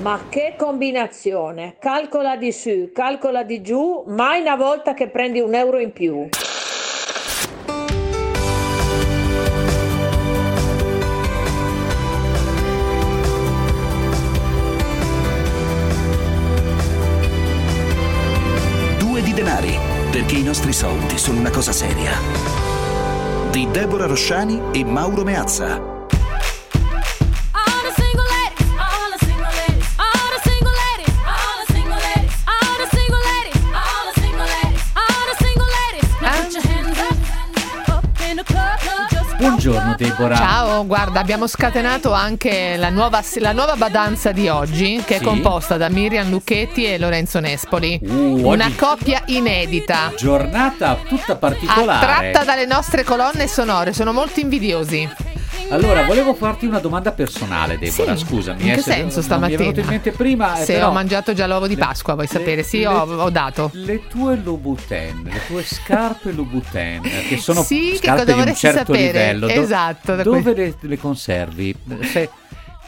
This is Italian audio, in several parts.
Ma che combinazione! Calcola di su, calcola di giù, mai una volta che prendi un euro in più. Due di denari, perché i nostri soldi sono una cosa seria. Di Deborah Rosciani e Mauro Meazza. Buongiorno Deborah. Ciao, guarda, abbiamo scatenato anche la nuova, la nuova badanza di oggi, che Sì. è composta da Miriam Lucchetti e Lorenzo Nespoli. Uh, Una oggi- coppia inedita. Giornata tutta particolare. Attratta dalle nostre colonne sonore, sono molto invidiosi. Allora, volevo farti una domanda personale, Deborah. Sì, Scusami. in eh, che se- senso stamattina? Mi in mente prima. eh, Se però ho mangiato già l'uovo di le- Pasqua, vuoi le- sapere? Sì, le- ho, ho dato. Le tue Louboutin, le tue scarpe Louboutin, che sono Sì, che scarpe cosa di un certo sapere? livello. do- Esatto, Dove le, le conservi? Se-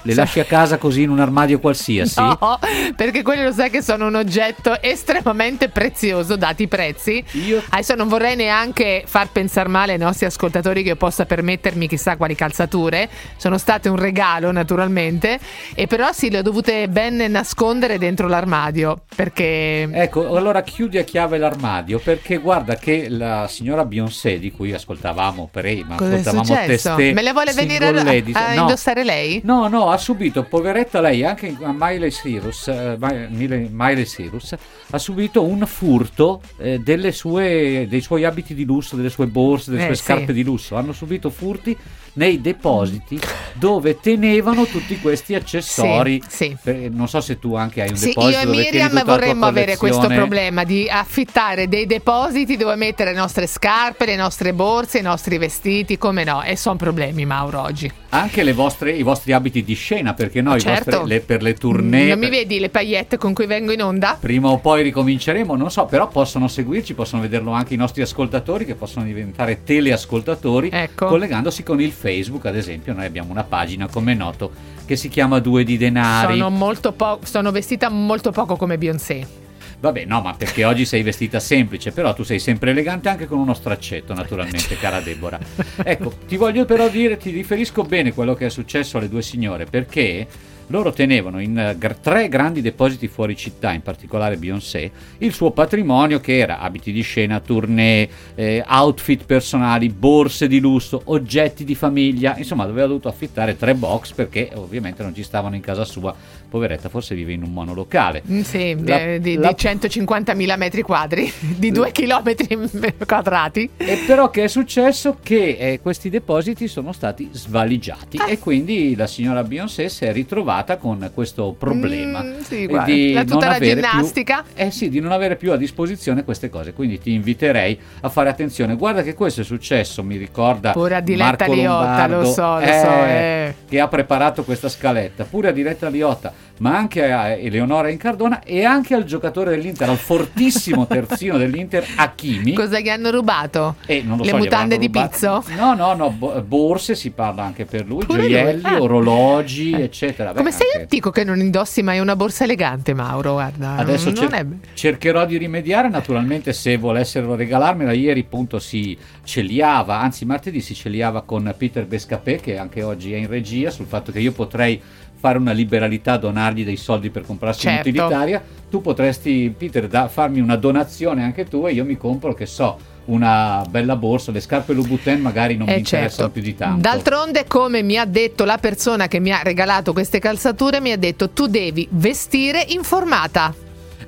le lasci a casa così in un armadio qualsiasi? No, perché quelli lo sai che sono un oggetto estremamente prezioso, dati i prezzi. Io Adesso non vorrei neanche far pensare male ai nostri ascoltatori che io possa permettermi chissà quali calzature. Sono state un regalo, naturalmente. E però sì, le ho dovute ben nascondere dentro l'armadio. Perché. Ecco, allora chiudi a chiave l'armadio perché guarda che la signora Beyoncé di cui ascoltavamo prima, Cosa è ascoltavamo teste Me le vuole venire a, a no, indossare lei? No, no, ha subito, poveretta lei, anche Miley Cyrus, eh, Mi- Miley, Miley Cyrus, ha subito un furto eh, delle sue, dei suoi abiti di lusso, delle sue borse, delle Eh, sue sì. scarpe di lusso. Hanno subito furti nei depositi dove tenevano tutti questi accessori. Sì, sì. Eh, non so se tu anche hai un Sì, io deposito e dove tieni Miriam vorremmo avere questo problema di affittare dei depositi dove mettere le nostre scarpe, le nostre borse, i nostri vestiti, come no? E sono problemi, Mauro, oggi. Anche le vostre- i vostri abiti di scena, perché noi Certo. vostri- le- per le tournée... Non mi vedi le paillette con cui vengo in onda? Prima o poi ricominceremo, non so, però possono seguirci, possono vederlo anche i nostri ascoltatori che possono diventare teleascoltatori Ecco. collegandosi con il Facebook, ad esempio, noi abbiamo una pagina, come è noto, che si chiama Due di Denari. Sono, molto po- sono vestita molto poco come Beyoncé. Vabbè, no, ma perché oggi sei vestita semplice, però tu sei sempre elegante anche con uno straccetto, naturalmente, cara Deborah. Ecco, ti voglio però dire, ti riferisco bene quello che è successo alle due signore, perché loro tenevano in eh, tre grandi depositi fuori città, in particolare Beyoncé, il suo patrimonio che era abiti di scena, tournée, eh, outfit personali, borse di lusso, oggetti di famiglia, insomma aveva dovuto affittare tre box perché ovviamente non ci stavano in casa sua, poveretta forse vive in un monolocale. Mm, Sì, La- di, la- di 150.000 metri quadri, di 2 chilometri quadrati. E però che è successo? Che eh, questi depositi sono stati svaligiati Ah. e quindi la signora Beyoncé si è ritrovata con questo problema. Mm, sì, di la- tutta non la avere più- ginnastica. eh sì, di non avere più a disposizione queste cose. Quindi ti inviterei a fare attenzione. Guarda che questo è successo, mi ricorda Pure a Diletta Marco Liotta, Lombardo, lo so, lo so, eh. che ha preparato questa scaletta. Pure a Diletta Liotta, ma anche a Eleonora Incardona e anche al giocatore dell'Inter, al fortissimo terzino dell'Inter, Hakimi. Cosa gli hanno rubato? Eh, non lo Le so, mutande di pizzo? No, no, no, bo- borse si parla anche per lui, Pure lui, gioielli, ah. orologi, eccetera. Beh, Come sei anche- antico che non indossi mai una borsa elegante, Mauro? Guarda, Adesso non cer- è... cercherò di rimediare, naturalmente se volessero regalarmela, ieri appunto si celiava, anzi martedì si celiava con Peter Bescapè che anche oggi è in regia sul fatto che io potrei fare una liberalità, donargli dei soldi per comprarsi Certo. un'utilitaria, tu potresti Peter da- farmi una donazione anche tu e io mi compro che so una bella borsa, le scarpe Louboutin magari non Eh, mi interessano certo. più di tanto. D'altronde, come mi ha detto la persona che mi ha regalato queste calzature, mi ha detto tu devi vestire informata.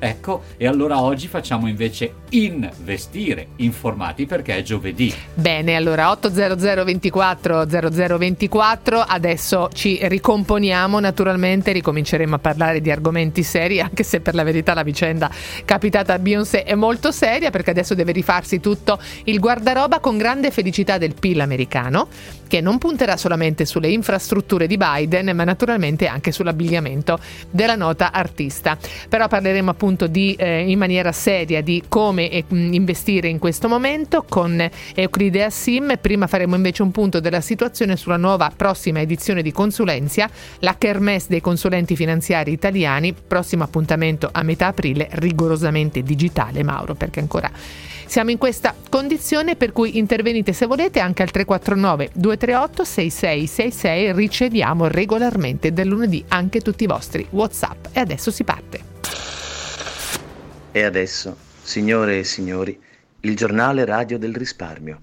Ecco, e allora oggi facciamo invece investire informati perché è giovedì. Bene, allora 800 24 0024, adesso ci ricomponiamo naturalmente, ricominceremo a parlare di argomenti seri, anche se per la verità la vicenda capitata a Beyoncé è molto seria perché adesso deve rifarsi tutto il guardaroba con grande felicità del PIL americano, che non punterà solamente sulle infrastrutture di Biden, ma naturalmente anche sull'abbigliamento della nota artista. Però parleremo appunto appunto di, eh, in maniera seria di come eh, investire in questo momento con Euclidea Sim. Prima faremo invece un punto della situazione sulla nuova prossima edizione di Consulenzia, la Kermesse dei consulenti finanziari italiani. Prossimo appuntamento a metà aprile, rigorosamente digitale, Mauro, perché ancora siamo in questa condizione per cui intervenite se volete anche al 349 238 6666 riceviamo regolarmente del lunedì anche tutti i vostri WhatsApp e adesso si parte. E adesso, signore e signori, il giornale radio del risparmio.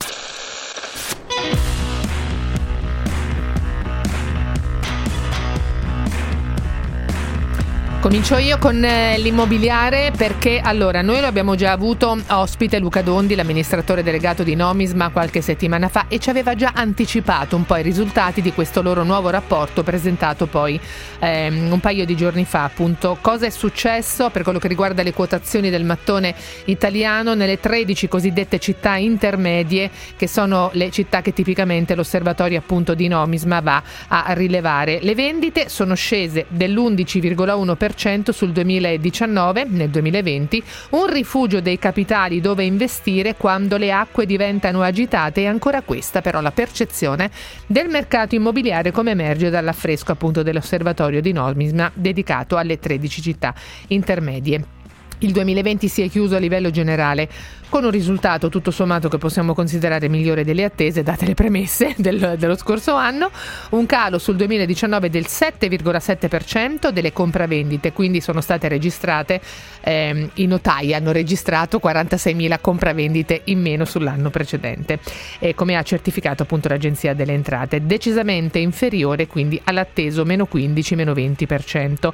Comincio io con eh, l'immobiliare perché allora noi lo abbiamo già avuto ospite Luca Dondi, l'amministratore delegato di Nomisma qualche settimana fa e ci aveva già anticipato un po' i risultati di questo loro nuovo rapporto presentato poi ehm, un paio di giorni fa appunto. Cosa è successo per quello che riguarda le quotazioni del mattone italiano nelle 13 cosiddette città intermedie che sono le città che tipicamente l'osservatorio appunto di Nomisma va a rilevare. Le vendite sono scese dell'11,1% sul 2019, nel 2020, un rifugio dei capitali dove investire quando le acque diventano agitate e ancora questa però la percezione del mercato immobiliare come emerge dall'affresco appunto dell'osservatorio di Nomisma dedicato alle 13 città intermedie. Il 2020 si è chiuso a livello generale con un risultato tutto sommato che possiamo considerare migliore delle attese date le premesse del- dello scorso anno, un calo sul 2019 del 7,7% delle compravendite, quindi sono state registrate, ehm, i notai hanno registrato 46.000 compravendite in meno sull'anno precedente, e come ha certificato appunto l'Agenzia delle Entrate, decisamente inferiore quindi all'atteso meno 15, meno 20%.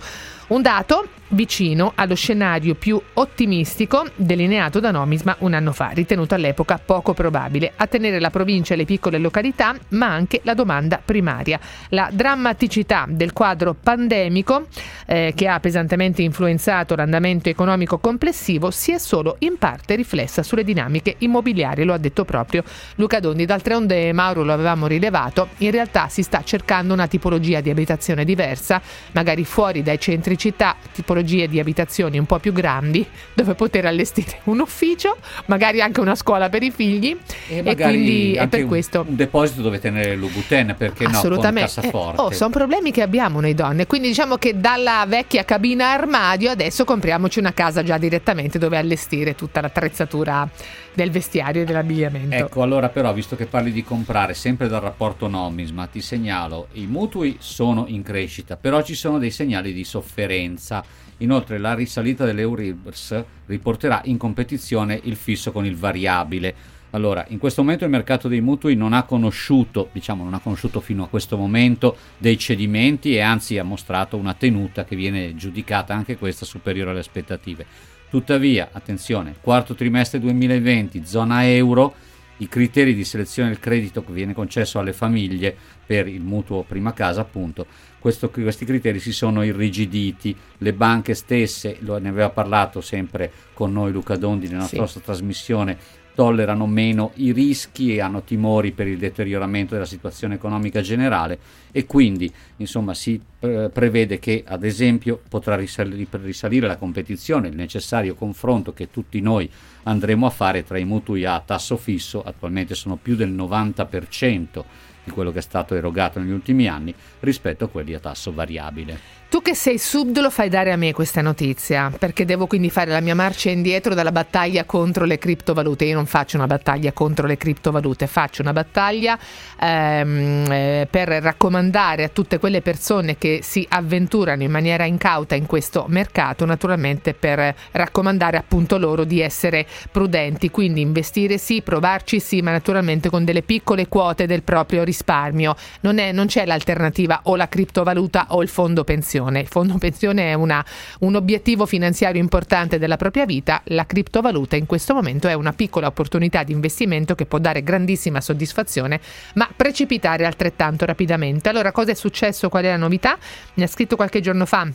Un dato vicino allo scenario più ottimistico delineato da Nomisma anno fa, ritenuto all'epoca poco probabile, a tenere la provincia e le piccole località, ma anche la domanda primaria. La drammaticità del quadro pandemico, eh, che ha pesantemente influenzato l'andamento economico complessivo, si è solo in parte riflessa sulle dinamiche immobiliari, lo ha detto proprio Luca Dondi. D'altronde, Mauro lo avevamo rilevato, in realtà si sta cercando una tipologia di abitazione diversa, magari fuori dai centri città, tipologie di abitazioni un po' più grandi, dove poter allestire un ufficio, magari anche una scuola per i figli. E, E, quindi è per un- questo. un deposito dove tenere Lubuten perché no con Assolutamente. Eh, oh, sono problemi che abbiamo noi donne. Quindi diciamo che dalla vecchia cabina armadio adesso compriamoci una casa già direttamente dove allestire tutta l'attrezzatura del vestiario e dell'abbigliamento. Ecco, allora però, visto che parli di comprare, sempre dal rapporto Nomisma, ti segnalo, i mutui sono in crescita, però ci sono dei segnali di sofferenza. Inoltre la risalita dell'Euribors riporterà in competizione il fisso con il variabile. Allora, in questo momento il mercato dei mutui non ha conosciuto, diciamo, non ha conosciuto fino a questo momento dei cedimenti e anzi ha mostrato una tenuta che viene giudicata anche questa superiore alle aspettative. Tuttavia, attenzione, quarto trimestre 2020, zona euro, i criteri di selezione del credito che viene concesso alle famiglie per il mutuo prima casa, appunto, questo- questi criteri si sono irrigiditi, le banche stesse, lo ne aveva parlato sempre con noi Luca Dondi nella Sì. nostra trasmissione, tollerano meno i rischi e hanno timori per il deterioramento della situazione economica generale e quindi insomma si prevede che ad esempio potrà risali- risalire la competizione, il necessario confronto che tutti noi andremo a fare tra i mutui a tasso fisso, attualmente sono più del 90% di quello che è stato erogato negli ultimi anni rispetto a quelli a tasso variabile. Tu che sei sub lo fai dare a me questa notizia, perché devo quindi fare la mia marcia indietro dalla battaglia contro le criptovalute. Io non faccio una battaglia contro le criptovalute, faccio una battaglia ehm, eh, per raccomandare a tutte quelle persone che si avventurano in maniera incauta in questo mercato, naturalmente per raccomandare appunto loro di essere prudenti, quindi investire sì, provarci sì, ma naturalmente con delle piccole quote del proprio risparmio. Non, è- non c'è l'alternativa o la criptovaluta o il fondo pensione. Il fondo pensione è una- un obiettivo finanziario importante della propria vita, la criptovaluta in questo momento è una piccola opportunità di investimento che può dare grandissima soddisfazione, ma precipitare altrettanto rapidamente. Allora, cosa è successo? Qual è la novità? Mi ha scritto qualche giorno fa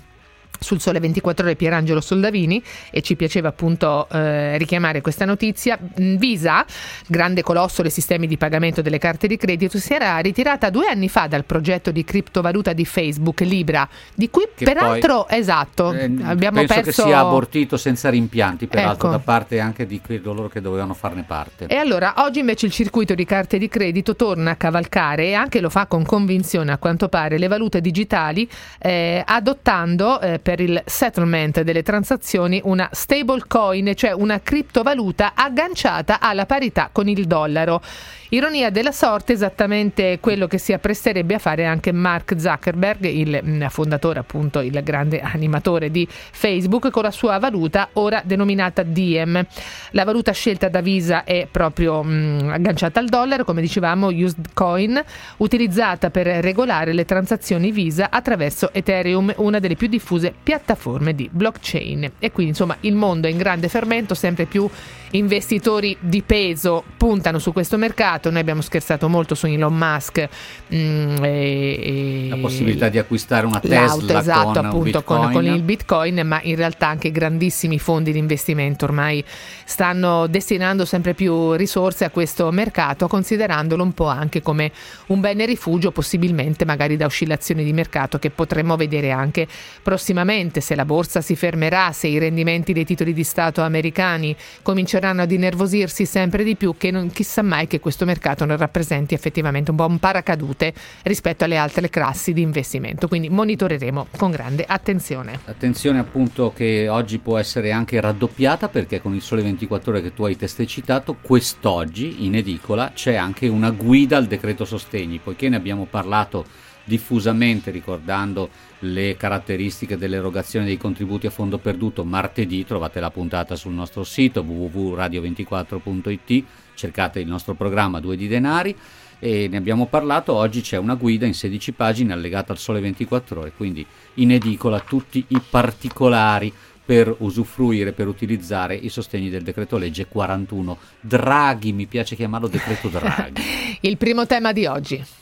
sul Sole 24 Ore Pierangelo Soldavini e ci piaceva appunto eh, richiamare questa notizia. Mm, Visa, grande colosso dei sistemi di pagamento delle carte di credito, si era ritirata due anni fa dal progetto di criptovaluta di Facebook Libra, di cui Che peraltro, esatto, Eh, abbiamo penso perso... che sia abortito senza rimpianti, peraltro, Ecco. da parte anche di coloro che dovevano farne parte. E allora oggi invece il circuito di carte di credito torna a cavalcare e anche lo fa con convinzione a quanto pare le valute digitali eh, adottando eh, per il settlement delle transazioni una stable coin, cioè una criptovaluta agganciata alla parità con il dollaro. Ironia della sorte, esattamente quello che si appresterebbe a fare anche Mark Zuckerberg, il mm, fondatore appunto, il grande animatore di Facebook, con la sua valuta ora denominata Diem. La valuta scelta da Visa è proprio mm, agganciata al dollaro, come dicevamo, used coin, utilizzata per regolare le transazioni Visa attraverso Ethereum, una delle più diffuse piattaforme di blockchain. E quindi insomma il mondo è in grande fermento, sempre più investitori di peso puntano su questo mercato. Noi abbiamo scherzato molto su Elon Musk. mm, e- La possibilità di acquistare una Tesla esatto, con un appunto con, con il bitcoin, ma in realtà anche grandissimi fondi di investimento ormai stanno destinando sempre più risorse a questo mercato, considerandolo un po' anche come un bene rifugio, possibilmente magari da oscillazioni di mercato che potremmo vedere anche prossimamente se la borsa si fermerà, se i rendimenti dei titoli di Stato americani cominceranno ad innervosirsi sempre di più, che non, chissà mai che questo mercato non rappresenti effettivamente un un paracadute rispetto alle altre classi di investimento. Quindi monitoreremo con grande attenzione. Attenzione appunto che oggi può essere anche raddoppiata perché con il sole 24 ore che tu hai testé citato, quest'oggi in edicola c'è anche una guida al decreto sostegni, poiché ne abbiamo parlato diffusamente ricordando le caratteristiche dell'erogazione dei contributi a fondo perduto martedì, trovate la puntata sul nostro sito www.radio24.it, cercate il nostro programma Due di Denari e ne abbiamo parlato, oggi c'è una guida in 16 pagine allegata al Sole 24 ore, quindi in edicola tutti i particolari per usufruire, per utilizzare i sostegni del decreto legge 41 Draghi, mi piace chiamarlo decreto Draghi. Il primo tema di oggi.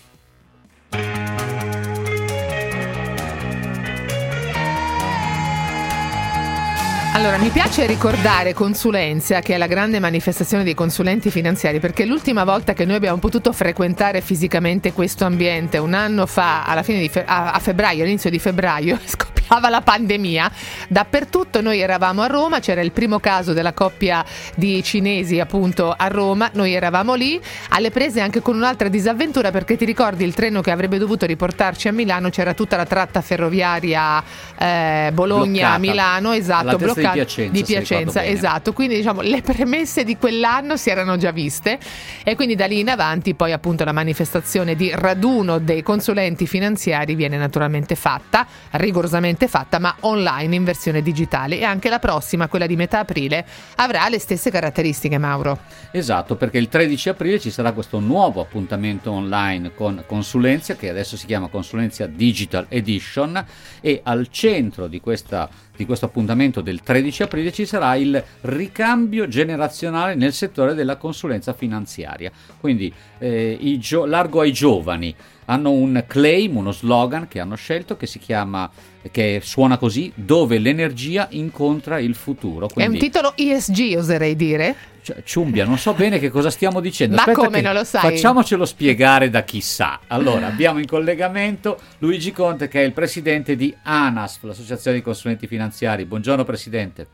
Allora, mi piace ricordare Consulenza, che è la grande manifestazione dei consulenti finanziari, perché l'ultima volta che noi abbiamo potuto frequentare fisicamente questo ambiente, un anno fa, alla fine di fe- a, febbraio, all'inizio di febbraio, scoppiava la pandemia, dappertutto noi eravamo a Roma, c'era il primo caso della coppia di cinesi appunto a Roma, noi eravamo lì, alle prese anche con un'altra disavventura, perché ti ricordi il treno che avrebbe dovuto riportarci a Milano, c'era tutta la tratta ferroviaria eh, Bologna-Milano, esatto, All'altezza di bloccata Piacenza, di Piacenza, esatto. Quindi diciamo le premesse di quell'anno si erano già viste e quindi da lì in avanti poi appunto la manifestazione di raduno dei consulenti finanziari viene naturalmente fatta, rigorosamente fatta, ma online in versione digitale e anche la prossima, quella di metà aprile, avrà le stesse caratteristiche, Mauro. Esatto, perché il 13 aprile ci sarà questo nuovo appuntamento online con Consulenzia, che adesso si chiama Consulenzia Digital Edition, e al centro di, questa, di questo appuntamento del 13 aprile ci sarà il ricambio generazionale nel settore della consulenza finanziaria. Quindi eh, gio- largo ai giovani hanno un claim, uno slogan che hanno scelto che si chiama che suona così dove l'energia incontra il futuro È un Quindi- titolo ESG, oserei dire. cioè, Ciumbia, non so bene che cosa stiamo dicendo. Ma Aspetta come non lo sai? Facciamocelo spiegare da chi sa. Allora, abbiamo in collegamento Luigi Conte, che è il presidente di ANASF, l'Associazione di Consulenti Finanziari. Buongiorno, presidente.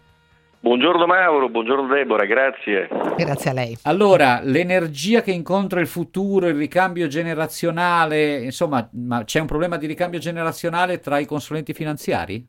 Buongiorno Mauro, buongiorno Deborah, grazie. Grazie a lei. Allora, l'energia che incontra il futuro, il ricambio generazionale, insomma, ma c'è un problema di ricambio generazionale tra i consulenti finanziari?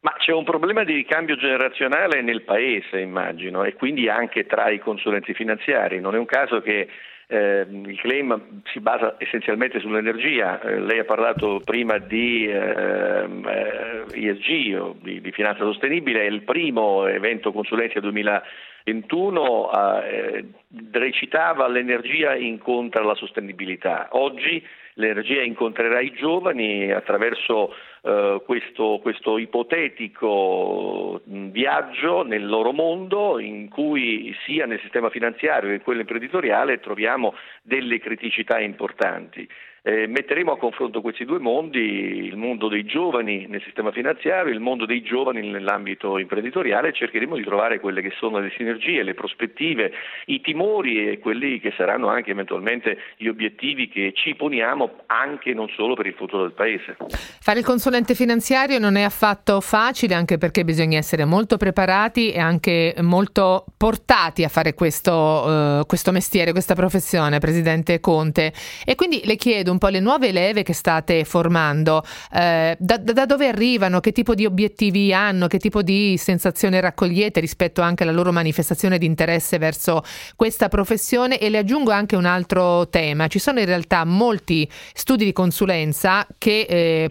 Ma c'è un problema di ricambio generazionale nel paese, immagino, e quindi anche tra i consulenti finanziari. Non è un caso che eh, il claim si basa essenzialmente sull'energia. Eh, lei ha parlato prima di ehm, eh, ESG di, di finanza sostenibile, è il primo evento consulenza 2021 eh, recitava l'energia incontra la sostenibilità. Oggi l'energia incontrerà i giovani attraverso eh, questo, questo ipotetico viaggio nel loro mondo in cui sia nel sistema finanziario che in quello imprenditoriale troviamo delle criticità importanti. Eh, metteremo a confronto questi due mondi, il mondo dei giovani nel sistema finanziario, il mondo dei giovani nell'ambito imprenditoriale e cercheremo di trovare quelle che sono le sinergie, le prospettive, i timori e quelli che saranno anche eventualmente gli obiettivi che ci poniamo anche e non solo per il futuro del Paese. Fare il consulente finanziario non è affatto facile anche perché bisogna essere molto preparati e anche molto portati a fare questo, uh, questo mestiere, questa professione, Presidente Conte. E quindi le chiedo un po' le nuove leve che state formando, eh, da, da, dove arrivano, che tipo di obiettivi hanno, che tipo di sensazione raccogliete rispetto anche alla loro manifestazione di interesse verso questa professione? E le aggiungo anche un altro tema. Ci sono in realtà molti studi di consulenza che eh,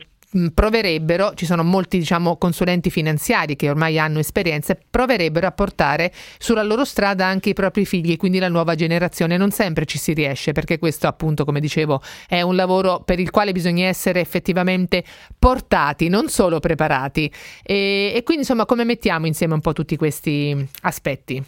proverebbero, ci sono molti diciamo, consulenti finanziari che ormai hanno esperienze, proverebbero a portare sulla loro strada anche i propri figli, quindi la nuova generazione. Non sempre ci si riesce perché questo appunto, come dicevo, è un lavoro per il quale bisogna essere effettivamente portati, non solo preparati. E, e quindi insomma come mettiamo insieme un po' tutti questi aspetti?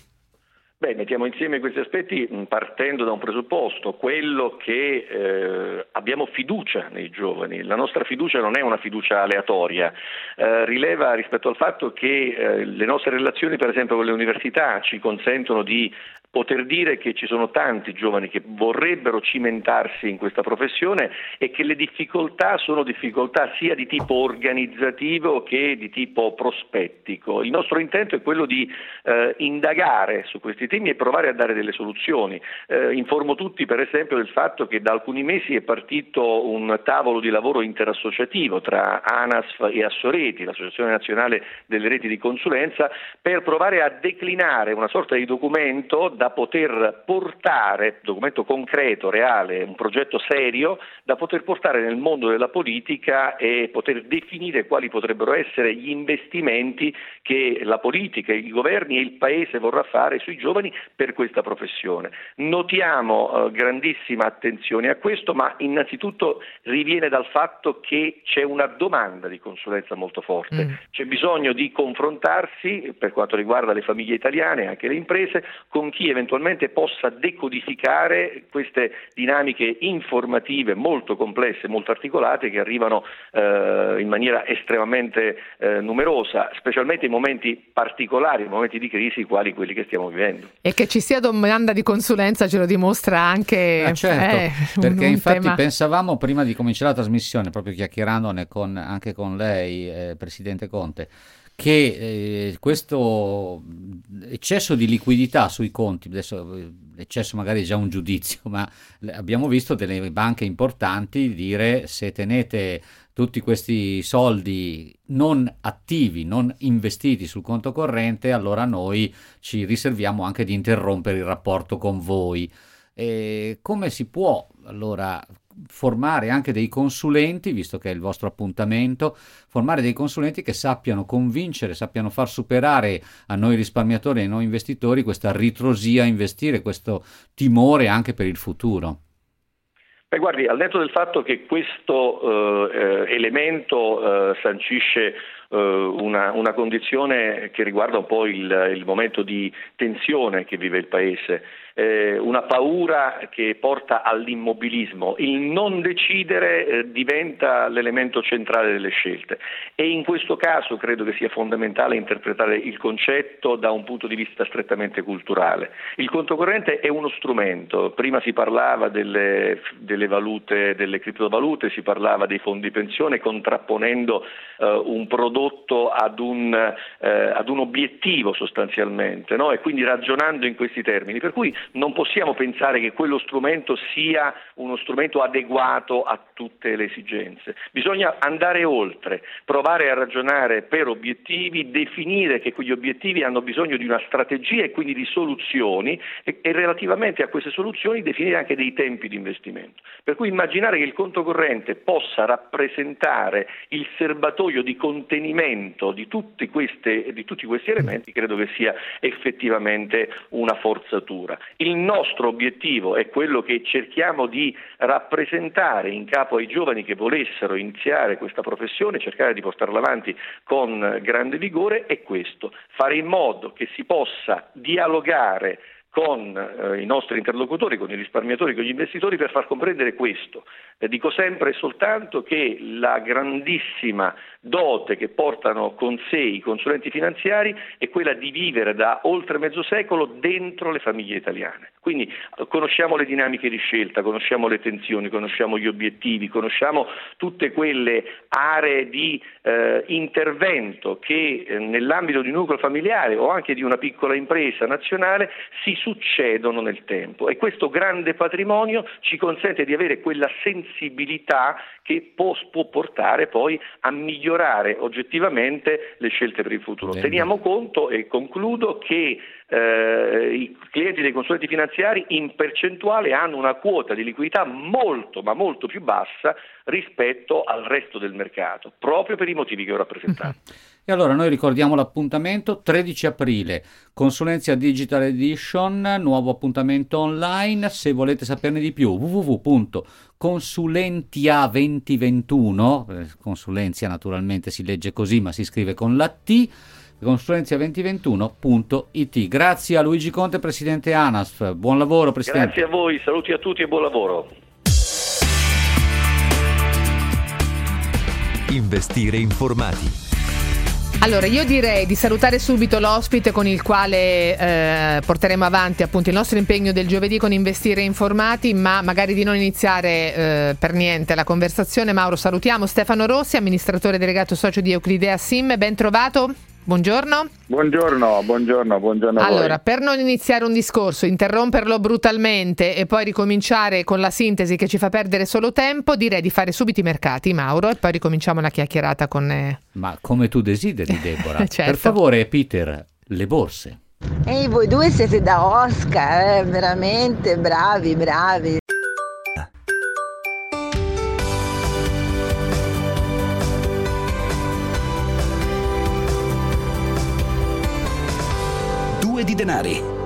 Beh, mettiamo insieme questi aspetti partendo da un presupposto, quello che eh, abbiamo fiducia nei giovani. La nostra fiducia non è una fiducia aleatoria, eh, rileva rispetto al fatto che eh, le nostre relazioni, per esempio con le università, ci consentono di poter dire che ci sono tanti giovani che vorrebbero cimentarsi in questa professione e che le difficoltà sono difficoltà sia di tipo organizzativo che di tipo prospettico. Il nostro intento è quello di eh, indagare su questi temi e provare a dare delle soluzioni. Eh, informo tutti per esempio del fatto che da alcuni mesi è partito un tavolo di lavoro interassociativo tra ANASF e Assoreti, l'Associazione Nazionale delle Reti di Consulenza, per provare a declinare una sorta di documento da poter portare, documento concreto, reale, un progetto serio, da poter portare nel mondo della politica e poter definire quali potrebbero essere gli investimenti che la politica, i governi e il Paese vorrà fare sui giovani per questa professione. Notiamo eh, grandissima attenzione a questo, ma innanzitutto riviene dal fatto che c'è una domanda di consulenza molto forte, mm. c'è bisogno di confrontarsi per quanto riguarda le famiglie italiane e anche le imprese con chi eventualmente possa decodificare queste dinamiche informative molto complesse, molto articolate che arrivano eh, in maniera estremamente eh, numerosa, specialmente in momenti particolari, in momenti di crisi quali quelli che stiamo vivendo. E che ci sia domanda di consulenza ce lo dimostra anche ah, certo, eh, perché un, infatti tema. pensavamo prima di cominciare la trasmissione, proprio chiacchierandone con, anche con lei, eh, Presidente Conte, che eh, questo eccesso di liquidità sui conti, adesso l'eccesso magari è già un giudizio, ma abbiamo visto delle banche importanti dire se tenete tutti questi soldi non attivi, non investiti sul conto corrente, allora noi ci riserviamo anche di interrompere il rapporto con voi. E come si può allora formare anche dei consulenti, visto che è il vostro appuntamento, formare dei consulenti che sappiano convincere, sappiano far superare a noi risparmiatori e ai noi investitori questa ritrosia a investire, questo timore anche per il futuro. Beh, guardi, al netto del fatto che questo eh, eh elemento eh, sancisce eh, una, una, condizione che riguarda un po' il, il momento di tensione che vive il Paese, eh, una paura che porta all'immobilismo. Il non decidere eh, diventa l'elemento centrale delle scelte e in questo caso credo che sia fondamentale interpretare il concetto da un punto di vista strettamente culturale. Il conto corrente è uno strumento, prima si parlava delle, delle valute, delle criptovalute, si parlava dei fondi pensione contrapponendo eh, un prodotto ad un, eh, ad un obiettivo sostanzialmente no? e quindi ragionando in questi termini. Per cui non possiamo pensare che quello strumento sia uno strumento adeguato a tutte le esigenze. Bisogna andare oltre, provare a ragionare per obiettivi, definire che quegli obiettivi hanno bisogno di una strategia e quindi di soluzioni e, e relativamente a queste soluzioni definire anche dei tempi di investimento. Per cui immaginare che il conto corrente possa rappresentare il serbatoio di contenimento di tutti, queste, di tutti questi elementi credo che sia effettivamente una forzatura. Il nostro obiettivo è quello che cerchiamo di rappresentare in capo ai giovani che volessero iniziare questa professione, cercare di portarla avanti con grande vigore, è questo, fare in modo che si possa dialogare con eh, i nostri interlocutori, con i risparmiatori, con gli investitori per far comprendere questo. Eh, dico sempre e soltanto che la grandissima dote che portano con sé i consulenti finanziari è quella di vivere da oltre mezzo secolo dentro le famiglie italiane. Quindi eh, conosciamo le dinamiche di scelta, conosciamo le tensioni, conosciamo gli obiettivi, conosciamo tutte quelle aree di eh, intervento che eh, nell'ambito di un nucleo familiare o anche di una piccola impresa nazionale si succedono nel tempo e questo grande patrimonio ci consente di avere quella sensibilità che può, può portare poi a migliorare oggettivamente le scelte per il futuro. Bene. Teniamo conto e concludo che eh, i clienti dei consulenti finanziari in percentuale hanno una quota di liquidità molto ma molto più bassa rispetto al resto del mercato, proprio per i motivi che ho rappresentato. E allora noi ricordiamo l'appuntamento 13 aprile, Consulenza Digital Edition, nuovo appuntamento online, se volete saperne di più www.consulentia2021, eh, Consulenzia naturalmente si legge così ma si scrive con la T, consulenzia2021.it. Grazie a Luigi Conte, Presidente ANASF, buon lavoro Presidente. Grazie a voi, saluti a tutti e buon lavoro. Investire informati. Allora, io direi di salutare subito l'ospite con il quale eh, porteremo avanti appunto il nostro impegno del giovedì con Investire Informati, ma magari di non iniziare eh, per niente la conversazione. Mauro, salutiamo Stefano Rossi, amministratore delegato socio di Euclidea Sim, ben trovato. Buongiorno. Buongiorno, buongiorno, buongiorno a voi. Allora, per non iniziare un discorso, interromperlo brutalmente e poi ricominciare con la sintesi che ci fa perdere solo tempo, direi di fare subito i mercati, Mauro, e poi ricominciamo la chiacchierata con... eh, Ma come tu desideri Deborah, Certo. per favore Peter, le borse. Ehi, voi due siete da Oscar, eh? veramente bravi, bravi. Di denari.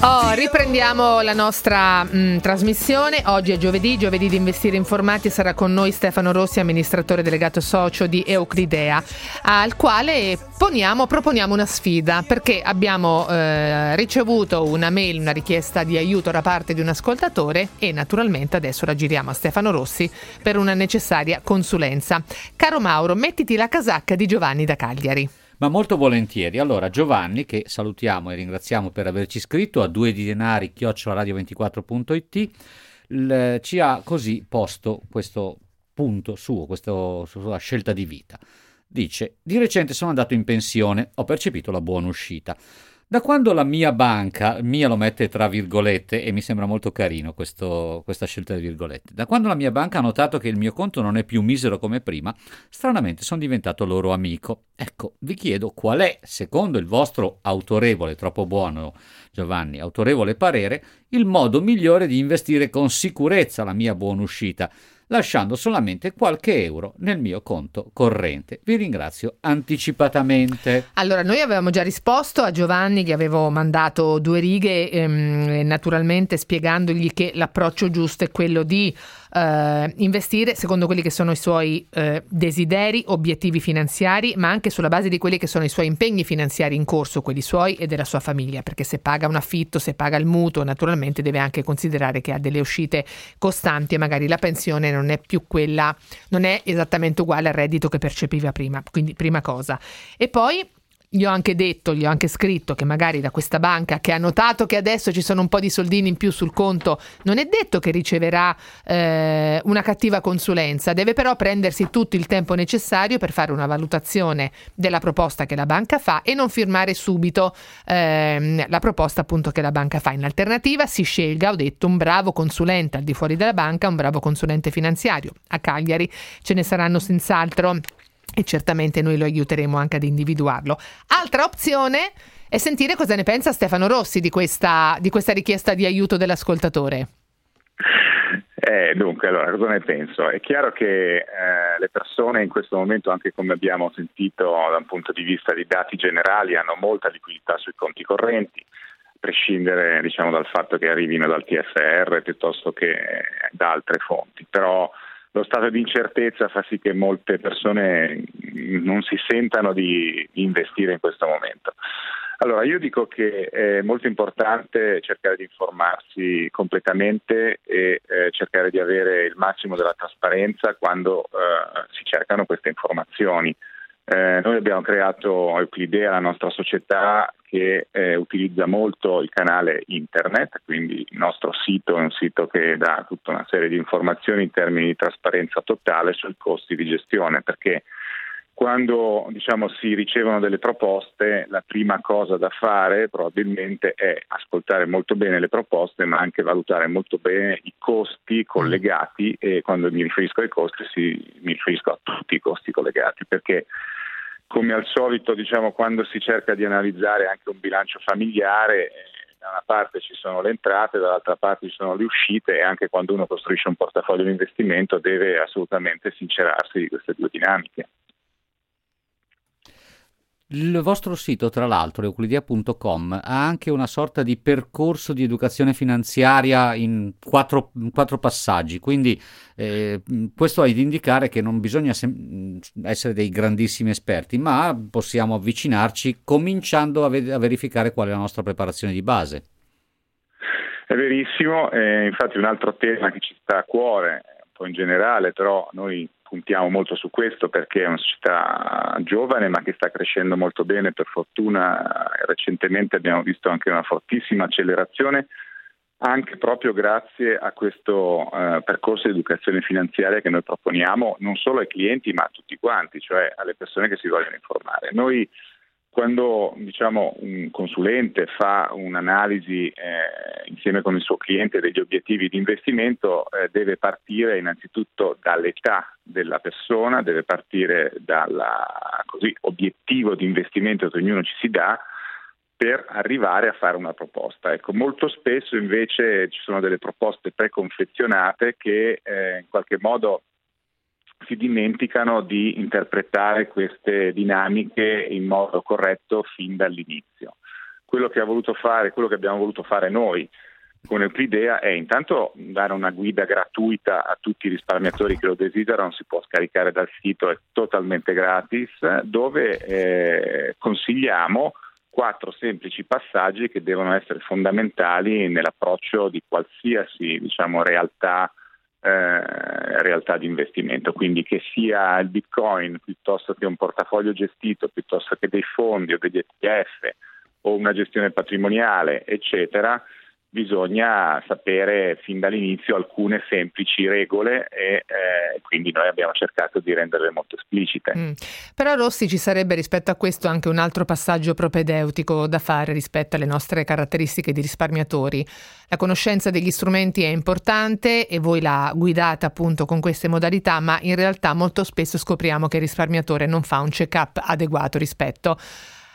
Oh, riprendiamo la nostra mh, trasmissione. Oggi è giovedì, giovedì di Investire Informati. Sarà con noi Stefano Rossi, amministratore delegato socio di Euclidea, al quale poniamo, proponiamo una sfida perché abbiamo eh, ricevuto una mail, una richiesta di aiuto da parte di un ascoltatore e naturalmente adesso la giriamo a Stefano Rossi per una necessaria consulenza. Caro Mauro, mettiti la casacca di Giovanni da Cagliari. Ma molto volentieri. Allora, Giovanni, che salutiamo e ringraziamo per averci scritto a due di denari chiocciolaradio24.it, l- ci ha così posto questo punto suo, questa sua scelta di vita. Dice: Di recente sono andato in pensione, ho percepito la buona uscita. Da quando la mia banca, mia lo mette tra virgolette e mi sembra molto carino questo- questa scelta di virgolette, da quando la mia banca ha notato che il mio conto non è più misero come prima, stranamente sono diventato loro amico. Ecco, vi chiedo qual è, secondo il vostro autorevole, troppo buono Giovanni, autorevole parere, il modo migliore di investire con sicurezza la mia buona uscita, lasciando solamente qualche euro nel mio conto corrente. Vi ringrazio anticipatamente. Allora, noi avevamo già risposto a Giovanni che avevo mandato due righe, ehm, naturalmente spiegandogli che l'approccio giusto è quello di eh, investire secondo quelli che sono i suoi eh, desideri, obiettivi finanziari, ma anche sulla base di quelli che sono i suoi impegni finanziari in corso, quelli suoi e della sua famiglia, perché se paga un affitto, se paga il mutuo, naturalmente deve anche considerare che ha delle uscite costanti e magari la pensione non è più quella, non è esattamente uguale al reddito che percepiva prima, quindi prima cosa. E poi gli ho anche detto, gli ho anche scritto che magari da questa banca che ha notato che adesso ci sono un po' di soldini in più sul conto, non è detto che riceverà eh, una cattiva consulenza, deve però prendersi tutto il tempo necessario per fare una valutazione della proposta che la banca fa e non firmare subito ehm, la proposta appunto che la banca fa. In alternativa si scelga, ho detto, un bravo consulente al di fuori della banca, un bravo consulente finanziario. A Cagliari ce ne saranno senz'altro e certamente noi lo aiuteremo anche ad individuarlo. Altra opzione è sentire cosa ne pensa Stefano Rossi di questa, di questa richiesta di aiuto dell'ascoltatore. Eh, dunque, allora, cosa ne penso? È chiaro che eh, le persone in questo momento, anche come abbiamo sentito da un punto di vista di dati generali, hanno molta liquidità sui conti correnti, a prescindere diciamo, dal fatto che arrivino dal TFR piuttosto che da altre fonti. Però lo stato di incertezza fa sì che molte persone non si sentano di investire in questo momento. Allora, io dico che è molto importante cercare di informarsi completamente e eh, cercare di avere il massimo della trasparenza quando eh, si cercano queste informazioni. Eh, noi abbiamo creato Euclidea, la nostra società, che eh, utilizza molto il canale internet, quindi il nostro sito è un sito che dà tutta una serie di informazioni in termini di trasparenza totale sui costi di gestione, perché quando diciamo, si ricevono delle proposte, la prima cosa da fare probabilmente è ascoltare molto bene le proposte, ma anche valutare molto bene i costi collegati e quando mi riferisco ai costi si, mi riferisco a tutti i costi collegati, perché come al solito diciamo, quando si cerca di analizzare anche un bilancio familiare, eh, da una parte ci sono le entrate, dall'altra parte ci sono le uscite e anche quando uno costruisce un portafoglio di investimento deve assolutamente sincerarsi di queste due dinamiche. Il vostro sito, tra l'altro, euclidia.com, ha anche una sorta di percorso di educazione finanziaria in quattro, in quattro passaggi, quindi eh, questo è ad indicare che non bisogna sem- essere dei grandissimi esperti, ma possiamo avvicinarci cominciando a, ve- a verificare qual è la nostra preparazione di base. È verissimo, eh, infatti un altro tema che ci sta a cuore, un po' in generale, però noi puntiamo molto su questo perché è una società giovane ma che sta crescendo molto bene per fortuna recentemente abbiamo visto anche una fortissima accelerazione anche proprio grazie a questo eh, percorso di educazione finanziaria che noi proponiamo non solo ai clienti ma a tutti quanti, cioè alle persone che si vogliono informare. Noi quando diciamo, un consulente fa un'analisi eh, insieme con il suo cliente degli obiettivi di investimento, eh, deve partire innanzitutto dall'età della persona, deve partire dall'obiettivo di investimento che ognuno ci si dà per arrivare a fare una proposta. Ecco, molto spesso invece ci sono delle proposte preconfezionate che eh, in qualche modo si dimenticano di interpretare queste dinamiche in modo corretto fin dall'inizio. Quello che, fare, quello che abbiamo voluto fare noi con Euclidea è intanto dare una guida gratuita a tutti i risparmiatori che lo desiderano, si può scaricare dal sito, è totalmente gratis, dove eh, consigliamo quattro semplici passaggi che devono essere fondamentali nell'approccio di qualsiasi diciamo, realtà eh, realtà di investimento, quindi che sia il bitcoin piuttosto che un portafoglio gestito, piuttosto che dei fondi o degli ETF o una gestione patrimoniale, eccetera, bisogna sapere fin dall'inizio alcune semplici regole e eh, quindi noi abbiamo cercato di renderle molto esplicite. Mm. Però Rossi ci sarebbe rispetto a questo anche un altro passaggio propedeutico da fare rispetto alle nostre caratteristiche di risparmiatori. La conoscenza degli strumenti è importante e voi la guidate appunto con queste modalità, ma in realtà molto spesso scopriamo che il risparmiatore non fa un check-up adeguato rispetto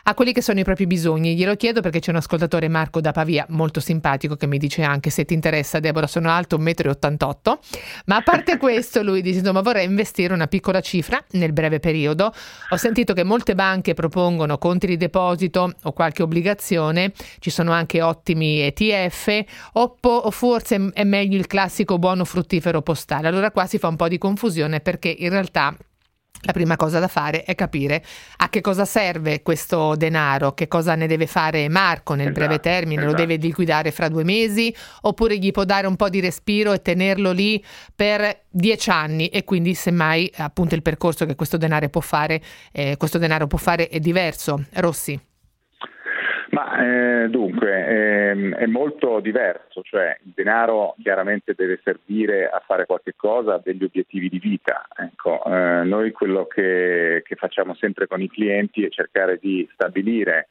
a quelli che sono i propri bisogni. Glielo chiedo perché c'è un ascoltatore Marco da Pavia molto simpatico che mi dice anche se ti interessa Deborah sono alto 1,88 m, ma a parte questo lui dice insomma vorrei investire una piccola cifra nel breve periodo. Ho sentito che molte banche propongono conti di deposito o qualche obbligazione, ci sono anche ottimi ETF o, po- o forse è meglio il classico buono fruttifero postale. Allora qua si fa un po' di confusione perché in realtà la prima cosa da fare è capire a che cosa serve questo denaro, che cosa ne deve fare Marco nel esatto, breve termine, esatto. lo deve liquidare fra due mesi oppure gli può dare un po' di respiro e tenerlo lì per dieci anni e quindi semmai appunto il percorso che questo denaro può fare, eh, questo denaro può fare è diverso. Rossi. Ma eh, dunque ehm, è molto diverso, cioè il denaro chiaramente deve servire a fare qualche cosa, ha degli obiettivi di vita. Ecco, eh, noi quello che, che, facciamo sempre con i clienti è cercare di stabilire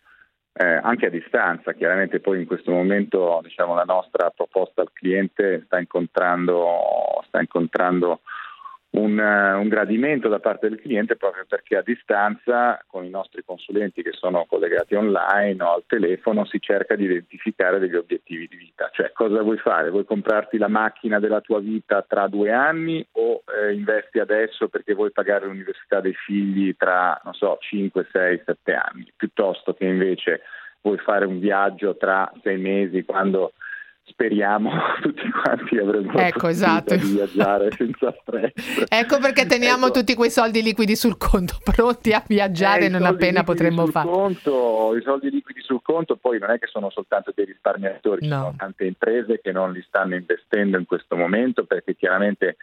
eh, anche a distanza, chiaramente poi in questo momento diciamo, la nostra proposta al cliente sta incontrando, sta incontrando un, un, gradimento da parte del cliente proprio perché a distanza con i nostri consulenti che sono collegati online o al telefono si cerca di identificare degli obiettivi di vita, cioè cosa vuoi fare? Vuoi comprarti la macchina della tua vita tra due anni o eh, investi adesso perché vuoi pagare l'università dei figli tra, non so, 5, 6, 7 anni, piuttosto che invece vuoi fare un viaggio tra sei mesi quando speriamo tutti quanti avremo Ecco, esatto. di viaggiare senza stress. Ecco perché teniamo Ecco. tutti quei soldi liquidi sul conto, pronti a viaggiare Eh, non appena potremmo farlo. Conto, I soldi liquidi sul conto poi non è che sono soltanto dei risparmiatori, ci No. sono tante imprese che non li stanno investendo in questo momento perché chiaramente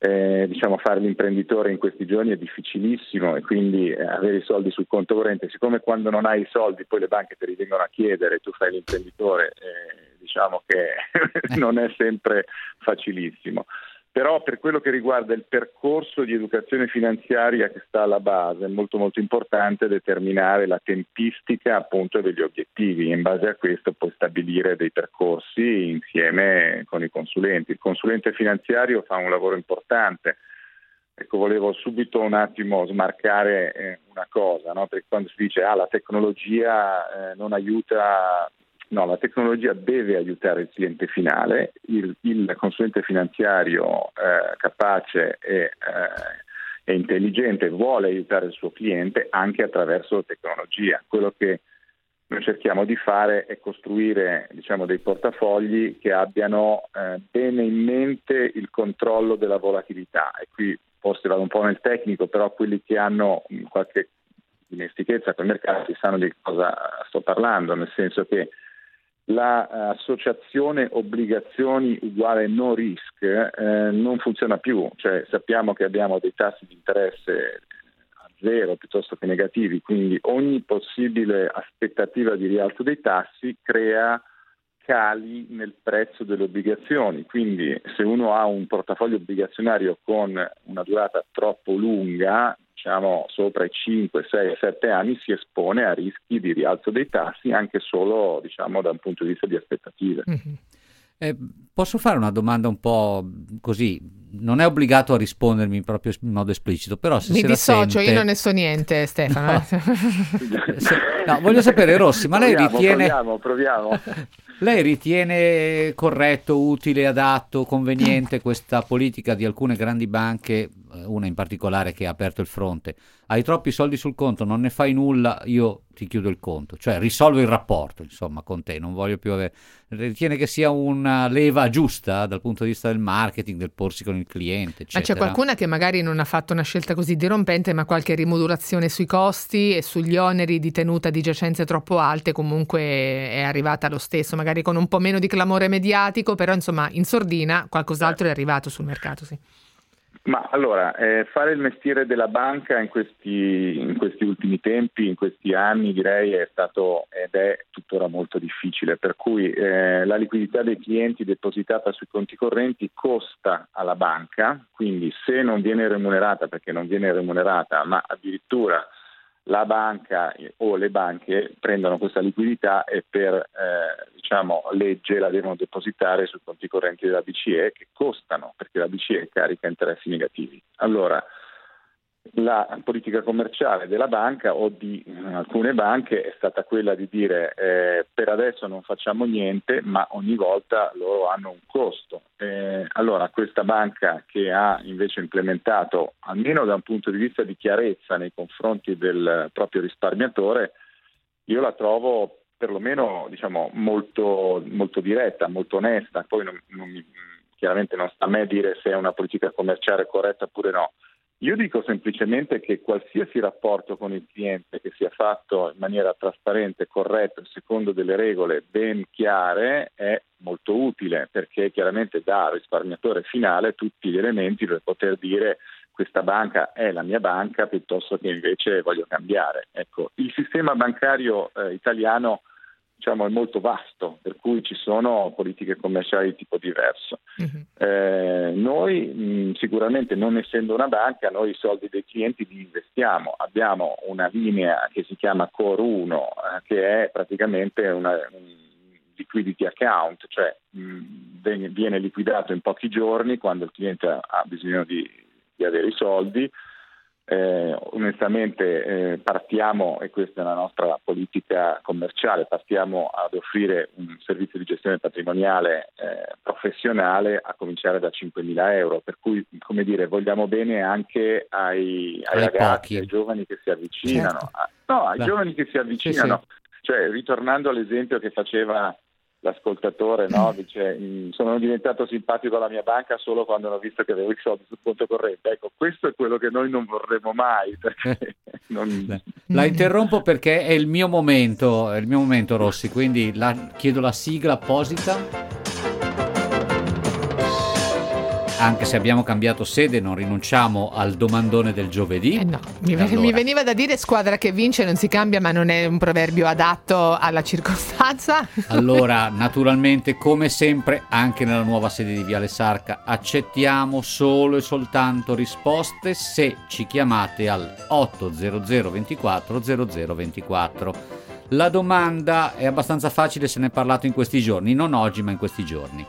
eh, diciamo fare l'imprenditore in questi giorni è difficilissimo e quindi eh, avere i soldi sul conto corrente, siccome quando non hai i soldi poi le banche te li vengono a chiedere, tu fai l'imprenditore, eh, diciamo che non è sempre facilissimo. Però per quello che riguarda il percorso di educazione finanziaria che sta alla base è molto molto importante determinare la tempistica appunto degli obiettivi in base a questo poi stabilire dei percorsi insieme con i consulenti. Il consulente finanziario fa un lavoro importante. Ecco, volevo subito un attimo smarcare eh, una cosa, no? perché quando si dice ah, la tecnologia eh, non aiuta No, la tecnologia deve aiutare il cliente finale, il, il consulente finanziario eh, capace e, eh, intelligente vuole aiutare il suo cliente anche attraverso la tecnologia. Quello che noi cerchiamo di fare è costruire diciamo, dei portafogli che abbiano eh, bene in mente il controllo della volatilità e qui forse vado un po' nel tecnico, però quelli che hanno mh, qualche dimestichezza con i mercati sanno di cosa sto parlando, nel senso che l'associazione obbligazioni uguale no risk eh, non funziona più, cioè sappiamo che abbiamo dei tassi di interesse a zero piuttosto che negativi, quindi ogni possibile aspettativa di rialzo dei tassi crea cali nel prezzo delle obbligazioni, quindi se uno ha un portafoglio obbligazionario con una durata troppo lunga, diciamo sopra i 5, 6, 7 anni, si espone a rischi di rialzo dei tassi anche solo diciamo, da un punto di vista di aspettative. Mhm. Eh, posso fare una domanda un po' così? Non è obbligato a rispondermi proprio in modo esplicito, però se Mi se dissocio, sente- io non ne so niente, Stefano. No. Se- no, voglio sapere, Rossi, ma lei Proviamo, ritiene, proviamo, proviamo. lei ritiene corretto, utile, adatto, conveniente questa politica di alcune grandi banche, una in particolare che ha aperto il fronte? Hai troppi soldi sul conto, non ne fai nulla, io ti chiudo il conto, cioè risolvo il rapporto, insomma, con te, non voglio più avere... Ritiene che sia una leva giusta dal punto di vista del marketing, del porsi con il cliente, Ma c'è eccetera? qualcuna che magari non ha fatto una scelta così dirompente, ma qualche rimodulazione sui costi e sugli oneri di tenuta di giacenze troppo alte comunque è arrivata lo stesso, magari con un po' meno di clamore mediatico, però insomma in sordina qualcos'altro è arrivato sul mercato, sì. Ma allora, eh, fare il mestiere della banca in questi, in questi ultimi tempi, in questi anni, direi è stato ed è tuttora molto difficile, per cui eh, la liquidità dei clienti depositata sui conti correnti costa alla banca, quindi se non viene remunerata, perché non viene remunerata, ma addirittura la banca o le banche prendono questa liquidità e per eh, diciamo, legge la devono depositare sui conti correnti della BCE che costano perché la BCE carica interessi negativi. Allora, la politica commerciale della banca o di eh, alcune banche è stata quella di dire eh, per adesso non facciamo niente, ma ogni volta loro hanno un costo. Eh, allora questa banca che ha invece implementato, almeno da un punto di vista di chiarezza nei confronti del proprio risparmiatore, io la trovo perlomeno diciamo, molto, molto diretta, molto onesta. Poi non, non chiaramente non sta a me dire se è una politica commerciale corretta oppure no. Io dico semplicemente che qualsiasi rapporto con il cliente che sia fatto in maniera trasparente, corretta, secondo delle regole ben chiare, è molto utile perché chiaramente dà al risparmiatore finale tutti gli elementi per poter dire questa banca è la mia banca piuttosto che invece voglio cambiare. Ecco, il sistema bancario eh, italiano diciamo, è molto vasto, per cui ci sono politiche commerciali di tipo diverso. Eh, noi mh, sicuramente non essendo una banca, noi i soldi dei clienti li investiamo, abbiamo una linea che si chiama Core 1, eh, che è praticamente una, un liquidity account, cioè mh, viene- liquidato in pochi giorni quando il cliente ha, ha bisogno di, di avere i soldi. Eh, onestamente eh, partiamo, e questa è la nostra politica commerciale, partiamo ad offrire un servizio di gestione patrimoniale eh, professionale a cominciare da 5.000 euro, per cui come dire, vogliamo bene anche ai, ai ragazzi, pochi. ai giovani che si avvicinano. Certo. Ah, no, ai Beh. giovani che si avvicinano. Cioè, ritornando all'esempio che faceva l'ascoltatore no, dice "Mm, sono diventato simpatico alla mia banca solo quando hanno visto che avevo i soldi sul conto corrente. Ecco, questo è quello che noi non vorremmo mai. non- La interrompo perché è il mio momento, è il mio momento Rossi, quindi la- chiedo la sigla apposita. Anche se abbiamo cambiato sede, non rinunciamo al domandone del giovedì. Mi, E allora, mi veniva da dire squadra che vince non si cambia, ma non è un proverbio adatto alla circostanza. Allora, naturalmente, come sempre, anche nella nuova sede di Viale Sarca, accettiamo solo e soltanto risposte se ci chiamate al 800 24 0024. La domanda è abbastanza facile, se ne è parlato in questi giorni, non oggi, ma in questi giorni.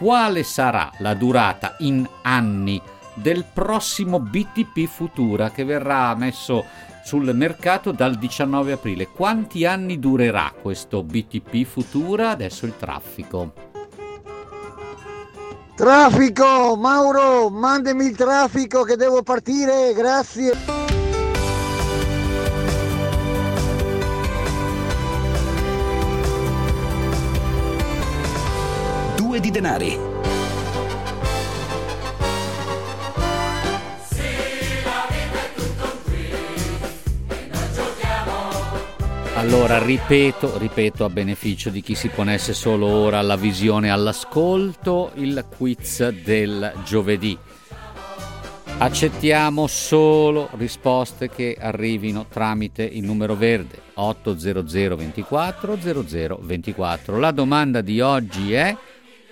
Quale sarà la durata in anni del prossimo BTP Futura che verrà messo sul mercato dal 19 aprile? Quanti anni durerà questo BTP Futura? Adesso il traffico. Traffico, Mauro, mandami il traffico che devo partire, grazie. Denari. Allora, ripeto, ripeto a beneficio di chi si ponesse solo ora alla visione e all'ascolto, il quiz del giovedì. Accettiamo solo risposte che arrivino tramite il numero verde 800 24 0024. La domanda di oggi è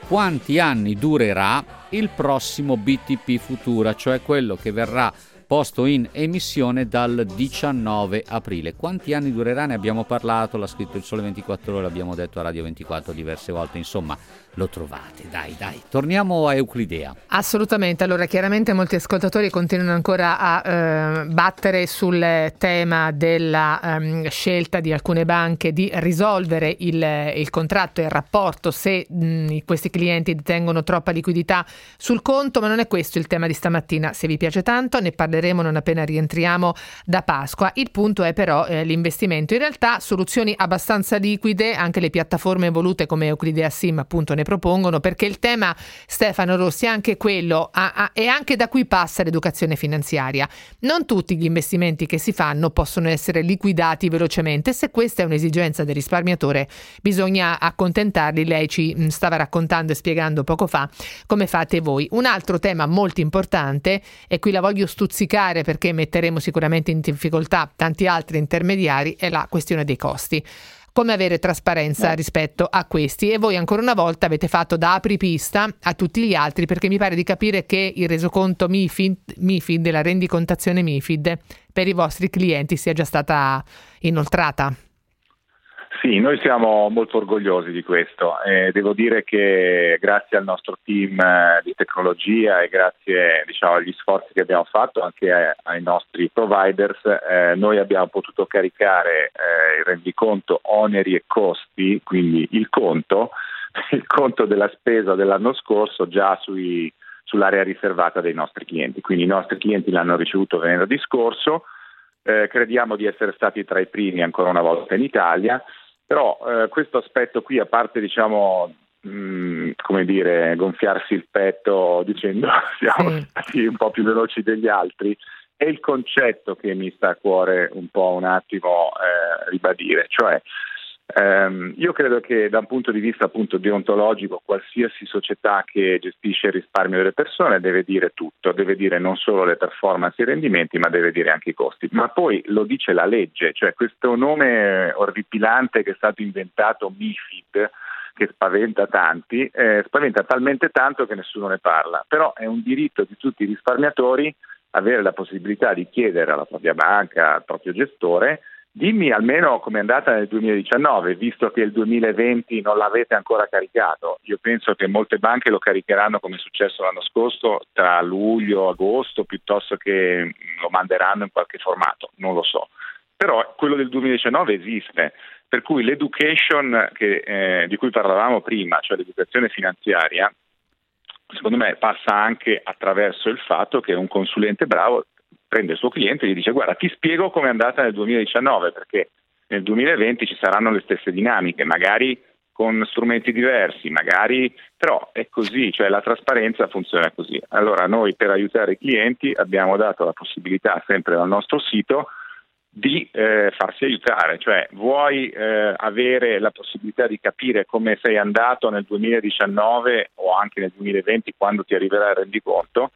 quanti anni durerà il prossimo BTP Futura, cioè quello che verrà posto in emissione dal 19 aprile. Quanti anni durerà? Ne abbiamo parlato, l'ha scritto il Sole 24 ore, l'abbiamo detto a Radio 24 diverse volte, insomma, lo trovate. Dai, dai. Torniamo a Euclidea. Assolutamente, allora chiaramente molti ascoltatori continuano ancora a eh, battere sul tema della ehm, scelta di alcune banche di risolvere il, il contratto e il rapporto se mh, questi clienti detengono troppa liquidità sul conto, ma non è questo il tema di stamattina. Se vi piace tanto ne parleremo non appena rientriamo da Pasqua. Il punto è però eh, l'investimento. In realtà soluzioni abbastanza liquide, anche le piattaforme evolute come Euclidea Sim appunto ne propongono, perché il tema Stefano Rossi è anche quello a- a- e anche da cui passa l'educazione finanziaria. Non tutti gli investimenti che si fanno possono essere liquidati velocemente. Se questa è un'esigenza del risparmiatore, bisogna accontentarli. Lei ci mh, stava raccontando e spiegando poco fa come fate voi. Un altro tema molto importante, e qui la voglio stuzzicare perché metteremo sicuramente in difficoltà tanti altri intermediari, è la questione dei costi come avere trasparenza rispetto a questi e voi ancora una volta avete fatto da apripista a tutti gli altri perché mi pare di capire che il resoconto MIFID, MIFID la rendicontazione MIFID per i vostri clienti sia già stata inoltrata. Sì, noi siamo molto orgogliosi di questo. Eh, devo dire che grazie al nostro team eh, di tecnologia e grazie diciamo, agli sforzi che abbiamo fatto anche ai, nostri providers, eh, noi abbiamo potuto caricare eh, il rendiconto oneri e costi, quindi il conto, il conto della spesa dell'anno scorso già sui, sull'area riservata dei nostri clienti. Quindi i nostri clienti l'hanno ricevuto venerdì scorso. Eh, crediamo di essere stati tra i primi ancora una volta in Italia, però eh, questo aspetto qui, a parte diciamo, mh, come dire, gonfiarsi il petto dicendo siamo stati un po' più veloci degli altri, è il concetto che mi sta a cuore un po' un attimo eh, ribadire, cioè ehm, io credo che da un punto di vista appunto deontologico qualsiasi società che gestisce il risparmio delle persone deve dire tutto, deve dire non solo le performance e i rendimenti, ma deve dire anche i costi. Ma poi lo dice la legge, cioè questo nome orripilante che è stato inventato MIFID, che spaventa tanti, eh, spaventa talmente tanto che nessuno ne parla, però è un diritto di tutti i risparmiatori avere la possibilità di chiedere alla propria banca, al proprio gestore, dimmi almeno com'è andata nel 2019, visto che il 2020 non l'avete ancora caricato. Io penso che molte banche lo caricheranno come è successo l'anno scorso tra luglio e agosto, piuttosto che lo manderanno in qualche formato, non lo so. Però quello del 2019 esiste, per cui l'education che, eh, di cui parlavamo prima, cioè l'educazione finanziaria, secondo me passa anche attraverso il fatto che un consulente bravo prende il suo cliente e gli dice guarda ti spiego come è andata nel 2019 perché nel 2020 ci saranno le stesse dinamiche, magari con strumenti diversi, magari, però è così, cioè la trasparenza funziona così. Allora noi per aiutare i clienti abbiamo dato la possibilità sempre dal nostro sito di eh, farsi aiutare, cioè vuoi eh, avere la possibilità di capire come sei andato nel 2019 o anche nel 2020 quando ti arriverà il rendiconto,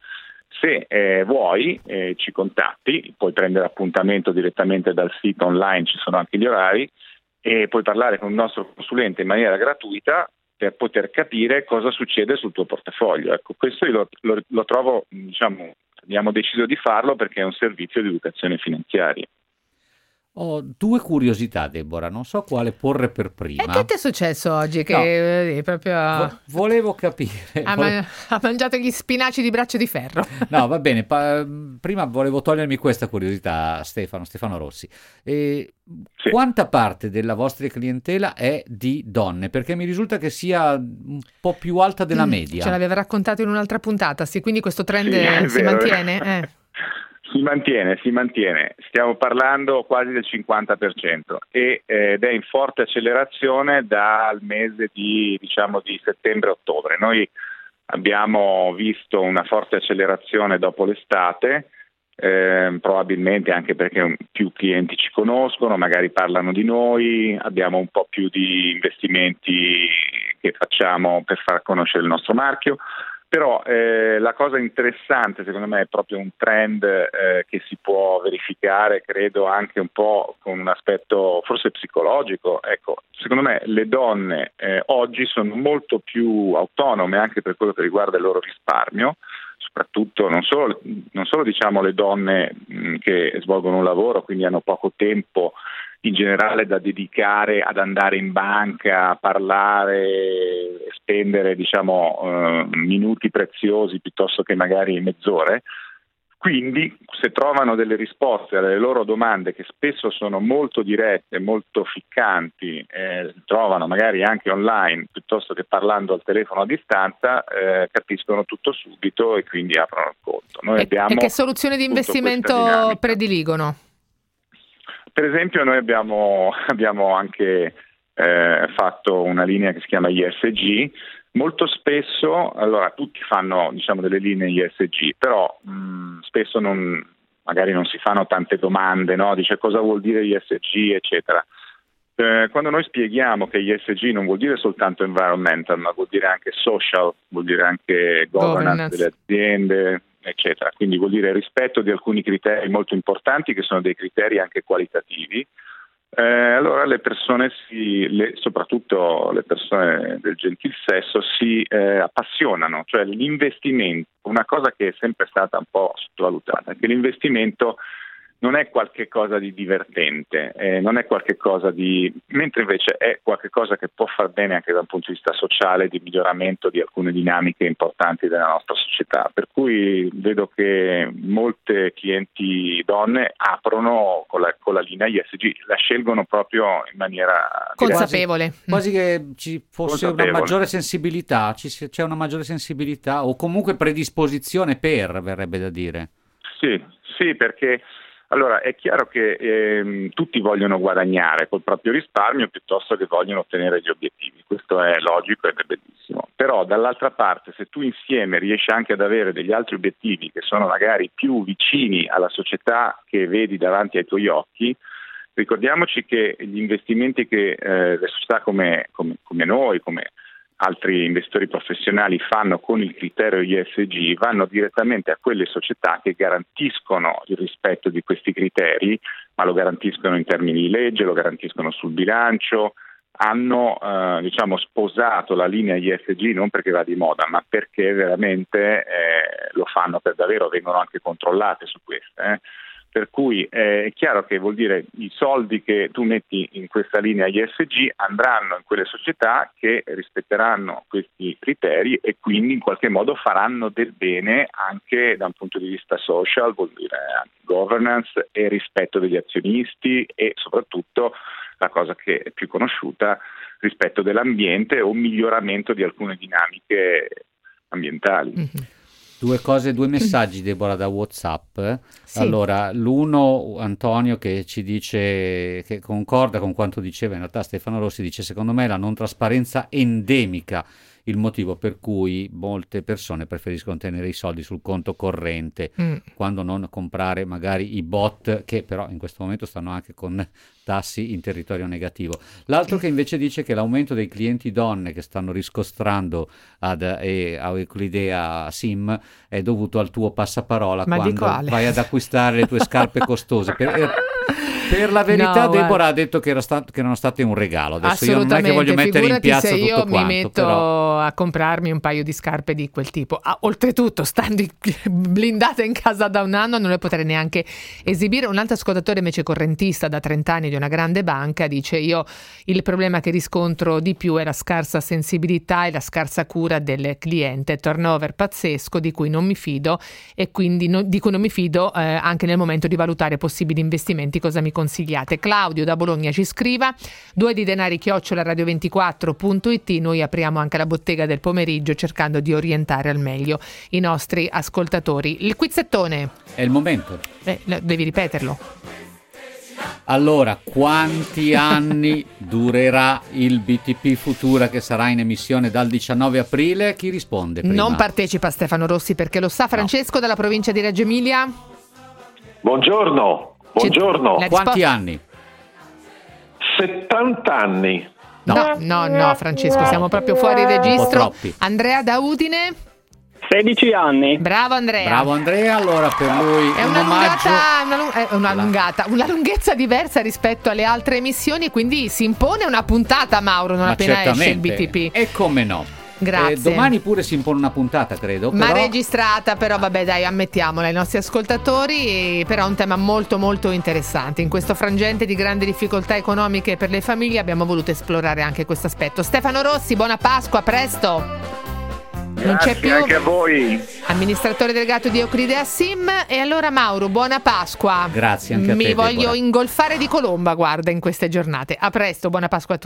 se eh, vuoi eh, ci contatti, puoi prendere appuntamento direttamente dal sito online, ci sono anche gli orari, e puoi parlare con il nostro consulente in maniera gratuita per poter capire cosa succede sul tuo portafoglio. Ecco, questo io lo, lo, lo trovo, diciamo, abbiamo deciso di farlo perché è un servizio di educazione finanziaria. Ho due curiosità, Deborah, non so quale porre per prima. E che ti è successo oggi? Che No. eh, proprio... Vo- volevo capire. ha, vole- ma- ha mangiato gli spinaci di braccio di ferro. No, va bene. pa- prima volevo togliermi questa curiosità, Stefano, Stefano Rossi. E Quanta parte della vostra clientela è di donne? Perché mi risulta che sia un po' più alta della Mm, media. Ce l'aveva raccontato in un'altra puntata, sì, quindi questo trend Sì, è si vero. mantiene? Eh. Si mantiene, si mantiene. Stiamo parlando quasi del 50% e, eh, ed è in forte accelerazione dal mese di, diciamo, di settembre-ottobre. Noi abbiamo visto una forte accelerazione dopo l'estate, ehm, probabilmente anche perché più clienti ci conoscono, magari parlano di noi, abbiamo un po' più di investimenti che facciamo per far conoscere il nostro marchio. Però eh, la cosa interessante secondo me è proprio un trend eh, che si può verificare, credo anche un po' con un aspetto forse psicologico. Ecco, secondo me le donne eh, oggi sono molto più autonome anche per quello che riguarda il loro risparmio, soprattutto non solo, non solo diciamo le donne mh, che svolgono un lavoro, quindi hanno poco tempo in generale da dedicare ad andare in banca, a parlare, spendere diciamo, eh, minuti preziosi piuttosto che magari mezz'ore. Quindi se trovano delle risposte alle loro domande che spesso sono molto dirette, molto ficcanti, eh, trovano magari anche online piuttosto che parlando al telefono a distanza, eh, capiscono tutto subito e quindi aprono il conto. Noi E, e che soluzioni di investimento prediligono? Per esempio noi abbiamo, abbiamo anche eh, fatto una linea che si chiama ISG. Molto spesso, allora tutti fanno diciamo, delle linee ISG, però mh, spesso non, magari non si fanno tante domande, no? dice cosa vuol dire ISG, eccetera. Eh, quando noi spieghiamo che ISG non vuol dire soltanto environmental, ma vuol dire anche social, vuol dire anche governance, Governance. delle aziende, eccetera. Quindi vuol dire rispetto di alcuni criteri molto importanti che sono dei criteri anche qualitativi. Eh, allora le persone, si, le- soprattutto le persone del gentil sesso, si eh, appassionano, cioè l'investimento, una cosa che è sempre stata un po' sottovalutata, che l'investimento non è qualche cosa di divertente, eh, non è qualche cosa di. mentre invece è qualche cosa che può far bene anche da un punto di vista sociale, di miglioramento di alcune dinamiche importanti della nostra società. Per cui vedo che molte clienti donne aprono con la, con la linea ISG, la scelgono proprio in maniera Consapevole. Quasi che ci fosse una maggiore sensibilità, ci c'è una maggiore sensibilità o comunque predisposizione per, verrebbe da dire. Sì, sì, perché allora è chiaro che ehm, tutti vogliono guadagnare col proprio risparmio piuttosto che vogliono ottenere gli obiettivi. Questo è logico ed è bellissimo. Però dall'altra parte, se tu insieme riesci anche ad avere degli altri obiettivi che sono magari più vicini alla società che vedi davanti ai tuoi occhi, ricordiamoci che gli investimenti che eh, le società come, come- come noi, come altri investitori professionali fanno con il criterio ISG vanno direttamente a quelle società che garantiscono il rispetto di questi criteri, ma lo garantiscono in termini di legge, lo garantiscono sul bilancio, hanno eh, diciamo, sposato la linea ISG non perché va di moda, ma perché veramente eh, lo fanno per davvero, vengono anche controllate su queste. eh. Per cui eh, è chiaro che vuol dire i soldi che tu metti in questa linea ISG andranno in quelle società che rispetteranno questi criteri e quindi in qualche modo faranno del bene anche da un punto di vista social, vuol dire anche governance e rispetto degli azionisti e soprattutto la cosa che è più conosciuta, rispetto dell'ambiente o miglioramento di alcune dinamiche ambientali. Mhm. Due cose, due messaggi, Deborah, da WhatsApp. Sì. Allora, l'uno, Antonio, che ci dice, che concorda con quanto diceva in realtà Stefano Rossi, dice: Secondo me la non trasparenza endemica il motivo per cui molte persone preferiscono tenere i soldi sul conto corrente Mm. quando non comprare magari i bot che però in questo momento stanno anche con tassi in territorio negativo. L'altro che invece dice che l'aumento dei clienti donne che stanno riscostrando ad, eh, a Euclidea Sim è dovuto al tuo passaparola Ma quando vai ad acquistare le tue scarpe costose. Per, er, per la verità No, guarda. Deborah ha detto che, era sta- che erano state un regalo. Adesso io non è che voglio mettere in piazza se io tutto mi quanto, metto però... a comprarmi un paio di scarpe di quel tipo. Ah, oltretutto, stando in- blindata in casa da un anno, non le potrei neanche esibire. Un altro ascoltatore invece correntista da 30 anni di una grande banca dice io il problema che riscontro di più è la scarsa sensibilità e la scarsa cura del cliente, turnover pazzesco di cui non mi fido e quindi no- di cui non mi fido eh, anche nel momento di valutare possibili investimenti. Cosa mi consigliate? Claudio da Bologna ci scriva due di denari chiocciola radio24.it noi apriamo anche la bottega del pomeriggio cercando di orientare al meglio i nostri ascoltatori. Il quizzettone, È il momento. eh, no, devi ripeterlo. Allora, quanti anni durerà il BTP Futura che sarà in emissione dal 19 aprile? Chi risponde prima? Non partecipa Stefano Rossi perché lo sa Francesco dalla provincia di Reggio Emilia. Buongiorno, buongiorno. La Quanti anni? 70 anni. No, no, no, Francesco, siamo proprio fuori registro. Andrea da Udine. 16 anni. Bravo Andrea. Bravo Andrea, allora per lui È un una omaggio. lungata, una, lung- è una lungata, una lunghezza diversa rispetto alle altre emissioni, quindi si impone una puntata, Mauro, non Ma appena esce il certamente. BTP. E come no? Grazie. Eh, domani pure si impone una puntata, credo. Ma però... registrata, però vabbè dai, ammettiamola ai nostri ascoltatori, però è un tema molto molto interessante. In questo frangente di grandi difficoltà economiche per le famiglie abbiamo voluto esplorare anche questo aspetto. Stefano Rossi, buona Pasqua, presto! Non c'è Grazie più anche a voi. amministratore delegato di Euclidea Sim e allora Mauro, buona Pasqua. Grazie anche a Mi te, voglio Deborah. ingolfare di colomba, guarda, in queste giornate. A presto, buona Pasqua a tutti.